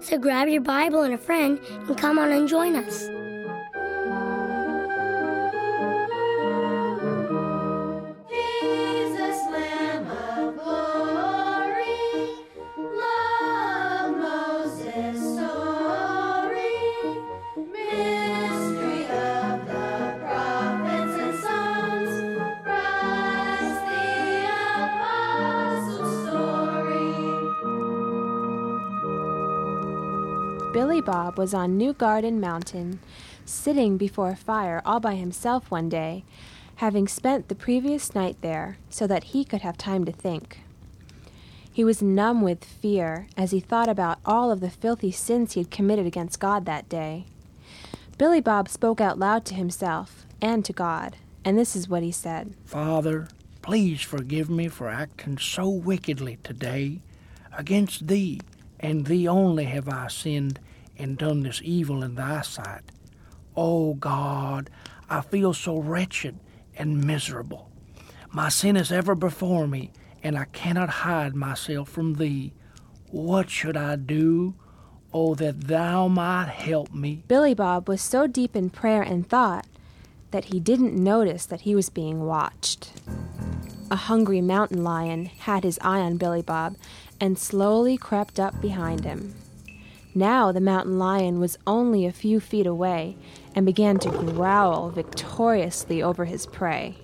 So grab your Bible and a friend and come on and join us. Billy Bob was on New Garden Mountain, sitting before a fire all by himself one day, having spent the previous night there so that he could have time to think. He was numb with fear as he thought about all of the filthy sins he had committed against God that day. Billy Bob spoke out loud to himself and to God, and this is what he said. Father, please forgive me for acting so wickedly today. Against thee, and thee only have I sinned and done this evil in thy sight. O God, I feel so wretched and miserable. My sin is ever before me, and I cannot hide myself from thee. What should I do? Oh, that thou might help me. Billy Bob was so deep in prayer and thought that he didn't notice that he was being watched. A hungry mountain lion had his eye on Billy Bob and slowly crept up behind him. Now the mountain lion was only a few feet away and began to growl victoriously over his prey.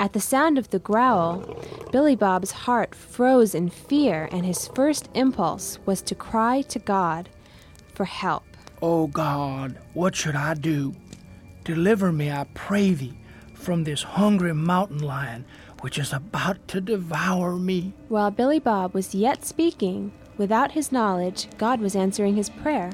At the sound of the growl, Billy Bob's heart froze in fear, and his first impulse was to cry to God for help. Oh God, what should I do? Deliver me, I pray thee, from this hungry mountain lion which is about to devour me. While Billy Bob was yet speaking, without his knowledge, God was answering his prayer.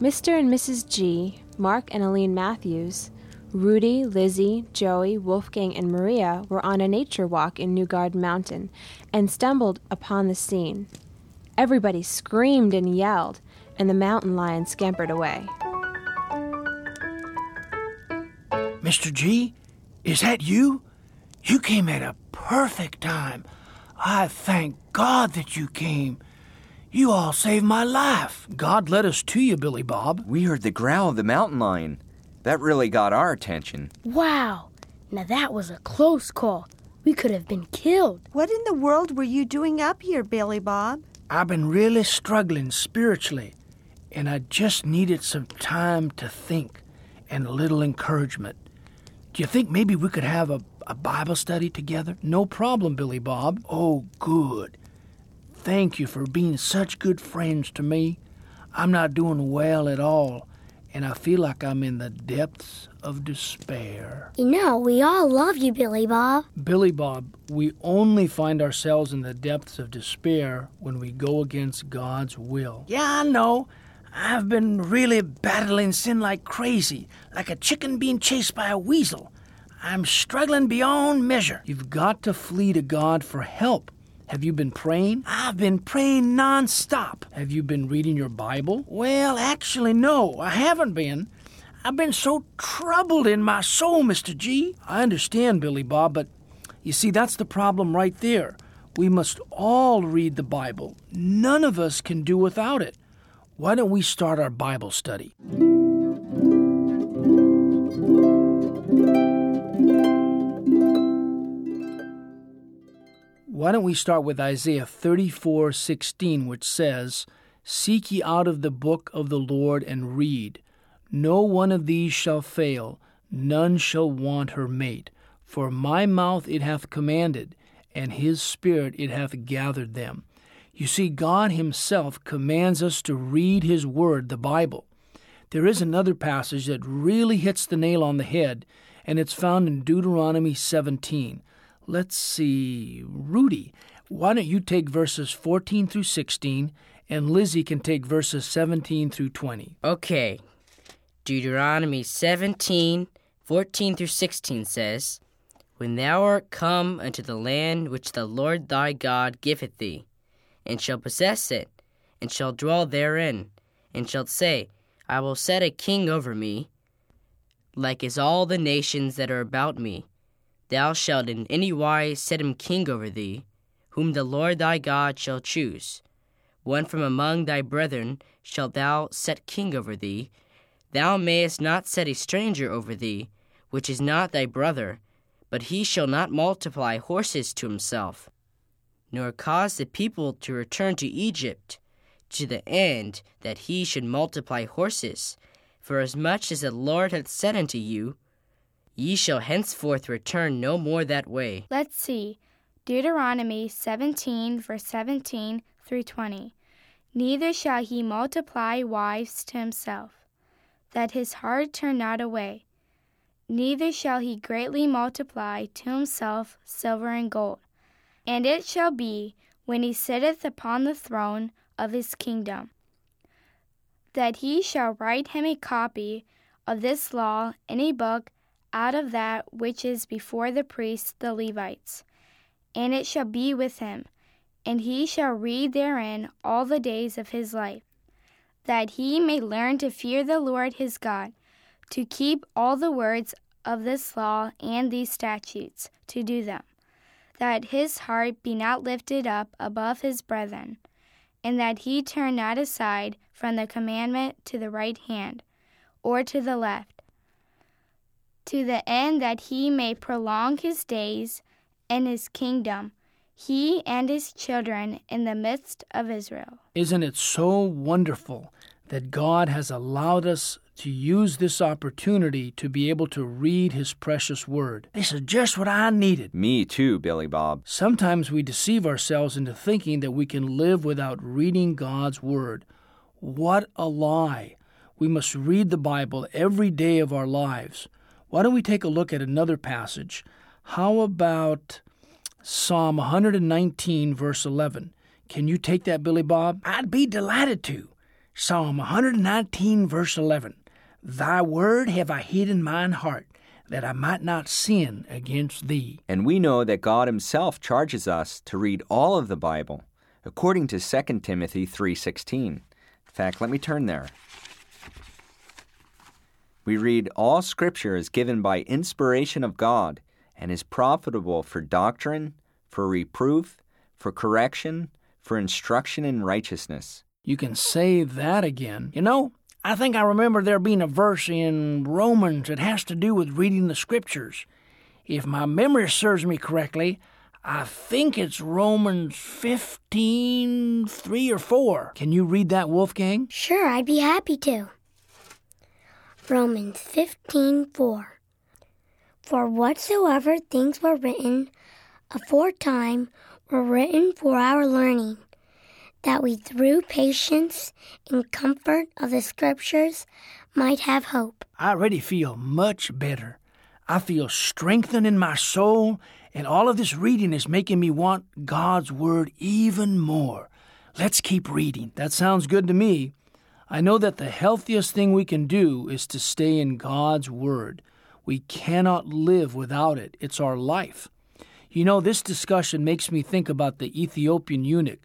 Mr. and Mrs. G, Mark and Aline Matthews, Rudy, Lizzie, Joey, Wolfgang, and Maria were on a nature walk in New Garden Mountain and stumbled upon the scene. Everybody screamed and yelled, and the mountain lion scampered away. Mr. G, is that you? You came at a perfect time. I thank God that you came. You all saved my life. God led us to you, Billy Bob. We heard the growl of the mountain lion. That really got our attention. Wow! Now that was a close call. We could have been killed. What in the world were you doing up here, Billy Bob? I've been really struggling spiritually, and I just needed some time to think and a little encouragement. Do you think maybe we could have a, a Bible study together? No problem, Billy Bob. Oh, good. Thank you for being such good friends to me. I'm not doing well at all, and I feel like I'm in the depths of despair. You know, we all love you, Billy Bob. Billy Bob, we only find ourselves in the depths of despair when we go against God's will. Yeah, I know. I've been really battling sin like crazy, like a chicken being chased by a weasel. I'm struggling beyond measure. You've got to flee to God for help. Have you been praying? I've been praying nonstop. Have you been reading your Bible? Well, actually, no, I haven't been. I've been so troubled in my soul, Mr. G. I understand, Billy Bob, but you see, that's the problem right there. We must all read the Bible. None of us can do without it. Why don't we start our Bible study? Why don't we start with Isaiah 34:16 which says, "Seek ye out of the book of the Lord and read. No one of these shall fail, none shall want her mate, for my mouth it hath commanded, and his spirit it hath gathered them." You see, God Himself commands us to read His Word, the Bible. There is another passage that really hits the nail on the head, and it's found in Deuteronomy 17. Let's see, Rudy, why don't you take verses 14 through 16 and Lizzie can take verses 17 through 20. Okay. Deuteronomy 17, 14 through 16 says, When thou art come unto the land which the Lord thy God giveth thee, and shall possess it, and shall dwell therein, and shalt say, I will set a king over me, like as all the nations that are about me. Thou shalt in any wise set him king over thee, whom the Lord thy God shall choose. One from among thy brethren shalt thou set king over thee. Thou mayest not set a stranger over thee, which is not thy brother, but he shall not multiply horses to himself, nor cause the people to return to Egypt, to the end that he should multiply horses. For as much as the Lord hath said unto you, ye shall henceforth return no more that way. Let's see. Deuteronomy 17, verse 17 through 20. Neither shall he multiply wives to himself, that his heart turn not away. Neither shall he greatly multiply to himself silver and gold. And it shall be, when he sitteth upon the throne of his kingdom, that he shall write him a copy of this law in a book out of that which is before the priests the Levites. And it shall be with him, and he shall read therein all the days of his life, that he may learn to fear the Lord his God, to keep all the words of this law and these statutes, to do them, that his heart be not lifted up above his brethren, and that he turn not aside from the commandment to the right hand, or to the left, to the end that he may prolong his days and his kingdom, he and his children in the midst of Israel. Isn't it so wonderful that God has allowed us to use this opportunity to be able to read His precious Word? This is just what I needed. Me too, Billy Bob. Sometimes we deceive ourselves into thinking that we can live without reading God's Word. What a lie! We must read the Bible every day of our lives. Why don't we take a look at another passage? How about Psalm 119, verse 11? Can you take that, Billy Bob? I'd be delighted to. Psalm 119, verse 11. Thy word have I hid in mine heart, that I might not sin against thee. And we know that God himself charges us to read all of the Bible, according to 2 Timothy 3:16. In fact, let me turn there. We read all scripture is given by inspiration of God and is profitable for doctrine, for reproof, for correction, for instruction in righteousness. You can say that again. You know, I think I remember there being a verse in Romans that has to do with reading the scriptures. If my memory serves me correctly, I think it's Romans 15, 3 or 4. Can you read that, Wolfgang? Sure, I'd be happy to. Romans 15:4 For whatsoever things were written aforetime were written for our learning, that we through patience and comfort of the scriptures might have hope. I already feel much better. I feel strengthened in my soul, and all of this reading is making me want God's Word even more. Let's keep reading. That sounds good to me. I know that the healthiest thing we can do is to stay in God's Word. We cannot live without it, it's our life. You know, this discussion makes me think about the Ethiopian eunuch.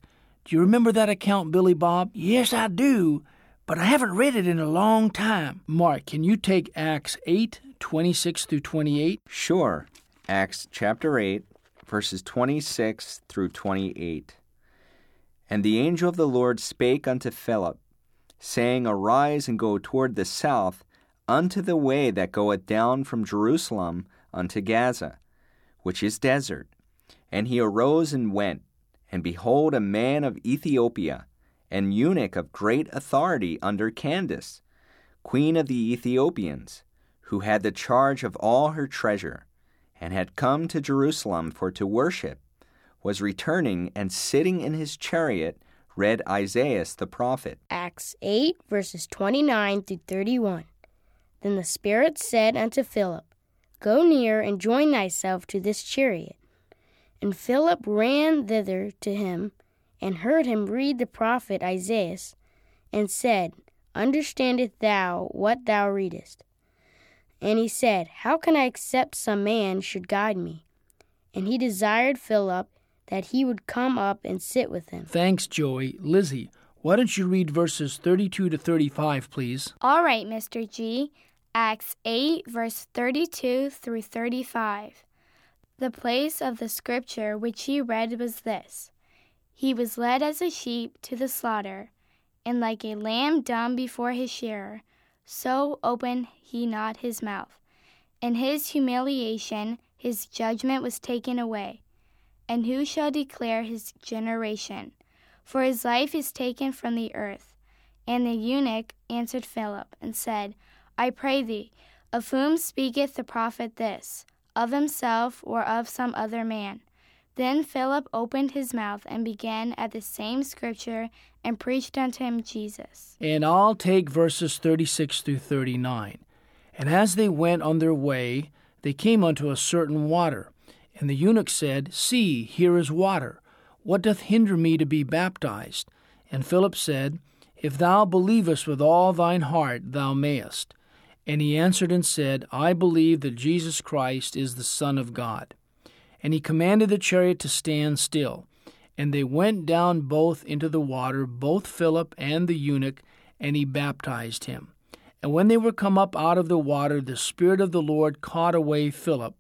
Do you remember that account, Billy Bob? Yes, I do, but I haven't read it in a long time. Mark, can you take Acts 8, 26 through 28? Sure. Acts chapter 8, verses 26 through 28. And the angel of the Lord spake unto Philip, saying, Arise and go toward the south, unto the way that goeth down from Jerusalem unto Gaza, which is desert. And he arose and went, and behold, a man of Ethiopia, an eunuch of great authority under Candace, queen of the Ethiopians, who had the charge of all her treasure, and had come to Jerusalem for to worship, was returning and sitting in his chariot read Isaiah the prophet. Acts 8, verses 29 through 31. Then the Spirit said unto Philip, Go near and join thyself to this chariot. And Philip ran thither to him, and heard him read the prophet Isaiah, and said, Understandest thou what thou readest? And he said, How can I accept some man should guide me? And he desired Philip that he would come up and sit with him. Thanks, Joey. Lizzie, why don't you read verses 32 to 35, please? All right, Mr. G. Acts 8, verse 32 through 35. The place of the scripture which he read was this He was led as a sheep to the slaughter, and like a lamb dumb before his shearer, so opened he not his mouth. In his humiliation, his judgment was taken away. And who shall declare his generation? For his life is taken from the earth. And the eunuch answered Philip and said, I pray thee, of whom speaketh the prophet this? Of himself or of some other man? Then Philip opened his mouth and began at the same scripture and preached unto him Jesus. And I'll take verses 36 through 39. And as they went on their way, they came unto a certain water. And the eunuch said, See, here is water. What doth hinder me to be baptized? And Philip said, If thou believest with all thine heart, thou mayest. And he answered and said, I believe that Jesus Christ is the Son of God. And he commanded the chariot to stand still. And they went down both into the water, both Philip and the eunuch, and he baptized him. And when they were come up out of the water, the Spirit of the Lord caught away Philip,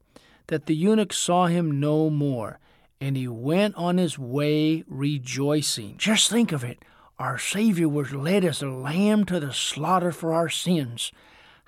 that the eunuch saw him no more, and he went on his way rejoicing. Just think of it. Our Savior was led as a lamb to the slaughter for our sins.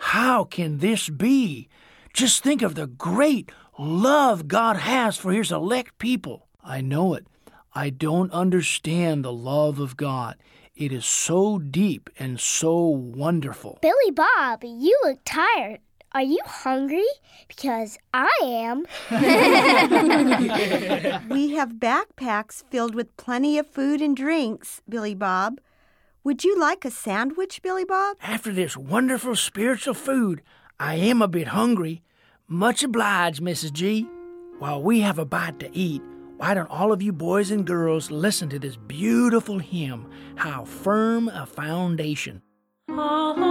How can this be? Just think of the great love God has for his elect people. I know it. I don't understand the love of God. It is so deep and so wonderful. Billy Bob, you look tired. Are you hungry? Because I am. We have backpacks filled with plenty of food and drinks, Billy Bob. Would you like a sandwich, Billy Bob? After this wonderful spiritual food, I am a bit hungry. Much obliged, Mrs. G. While we have a bite to eat, why don't all of you boys and girls listen to this beautiful hymn, How Firm a Foundation? Uh-huh.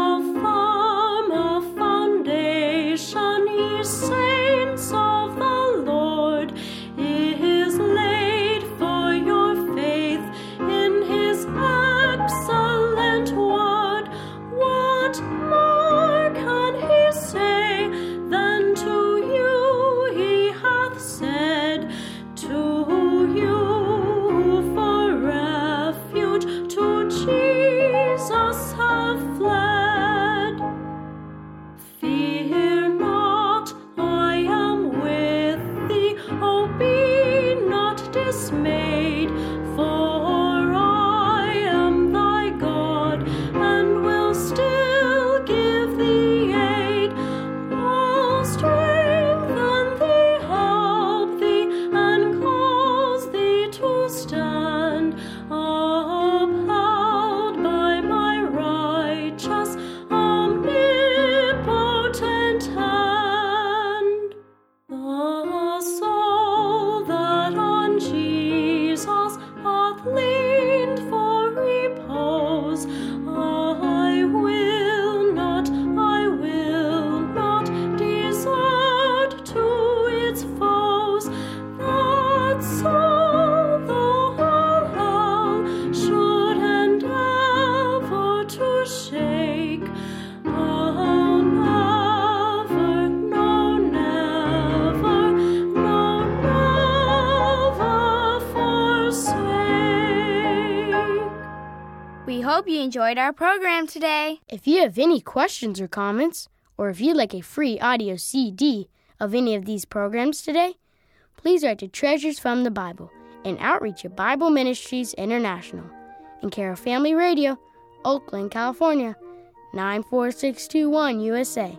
Enjoyed our program today. If you have any questions or comments, or if you'd like a free audio CD of any of these programs today, please write to Treasures from the Bible and Outreach of Bible Ministries International in care of Family Radio, Oakland, California, 94621 USA.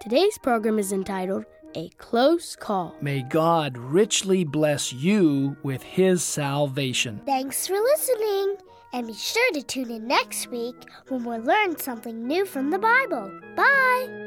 Today's program is entitled A Close Call. May God richly bless you with his salvation. Thanks for listening. And be sure to tune in next week when we'll learn something new from the Bible. Bye.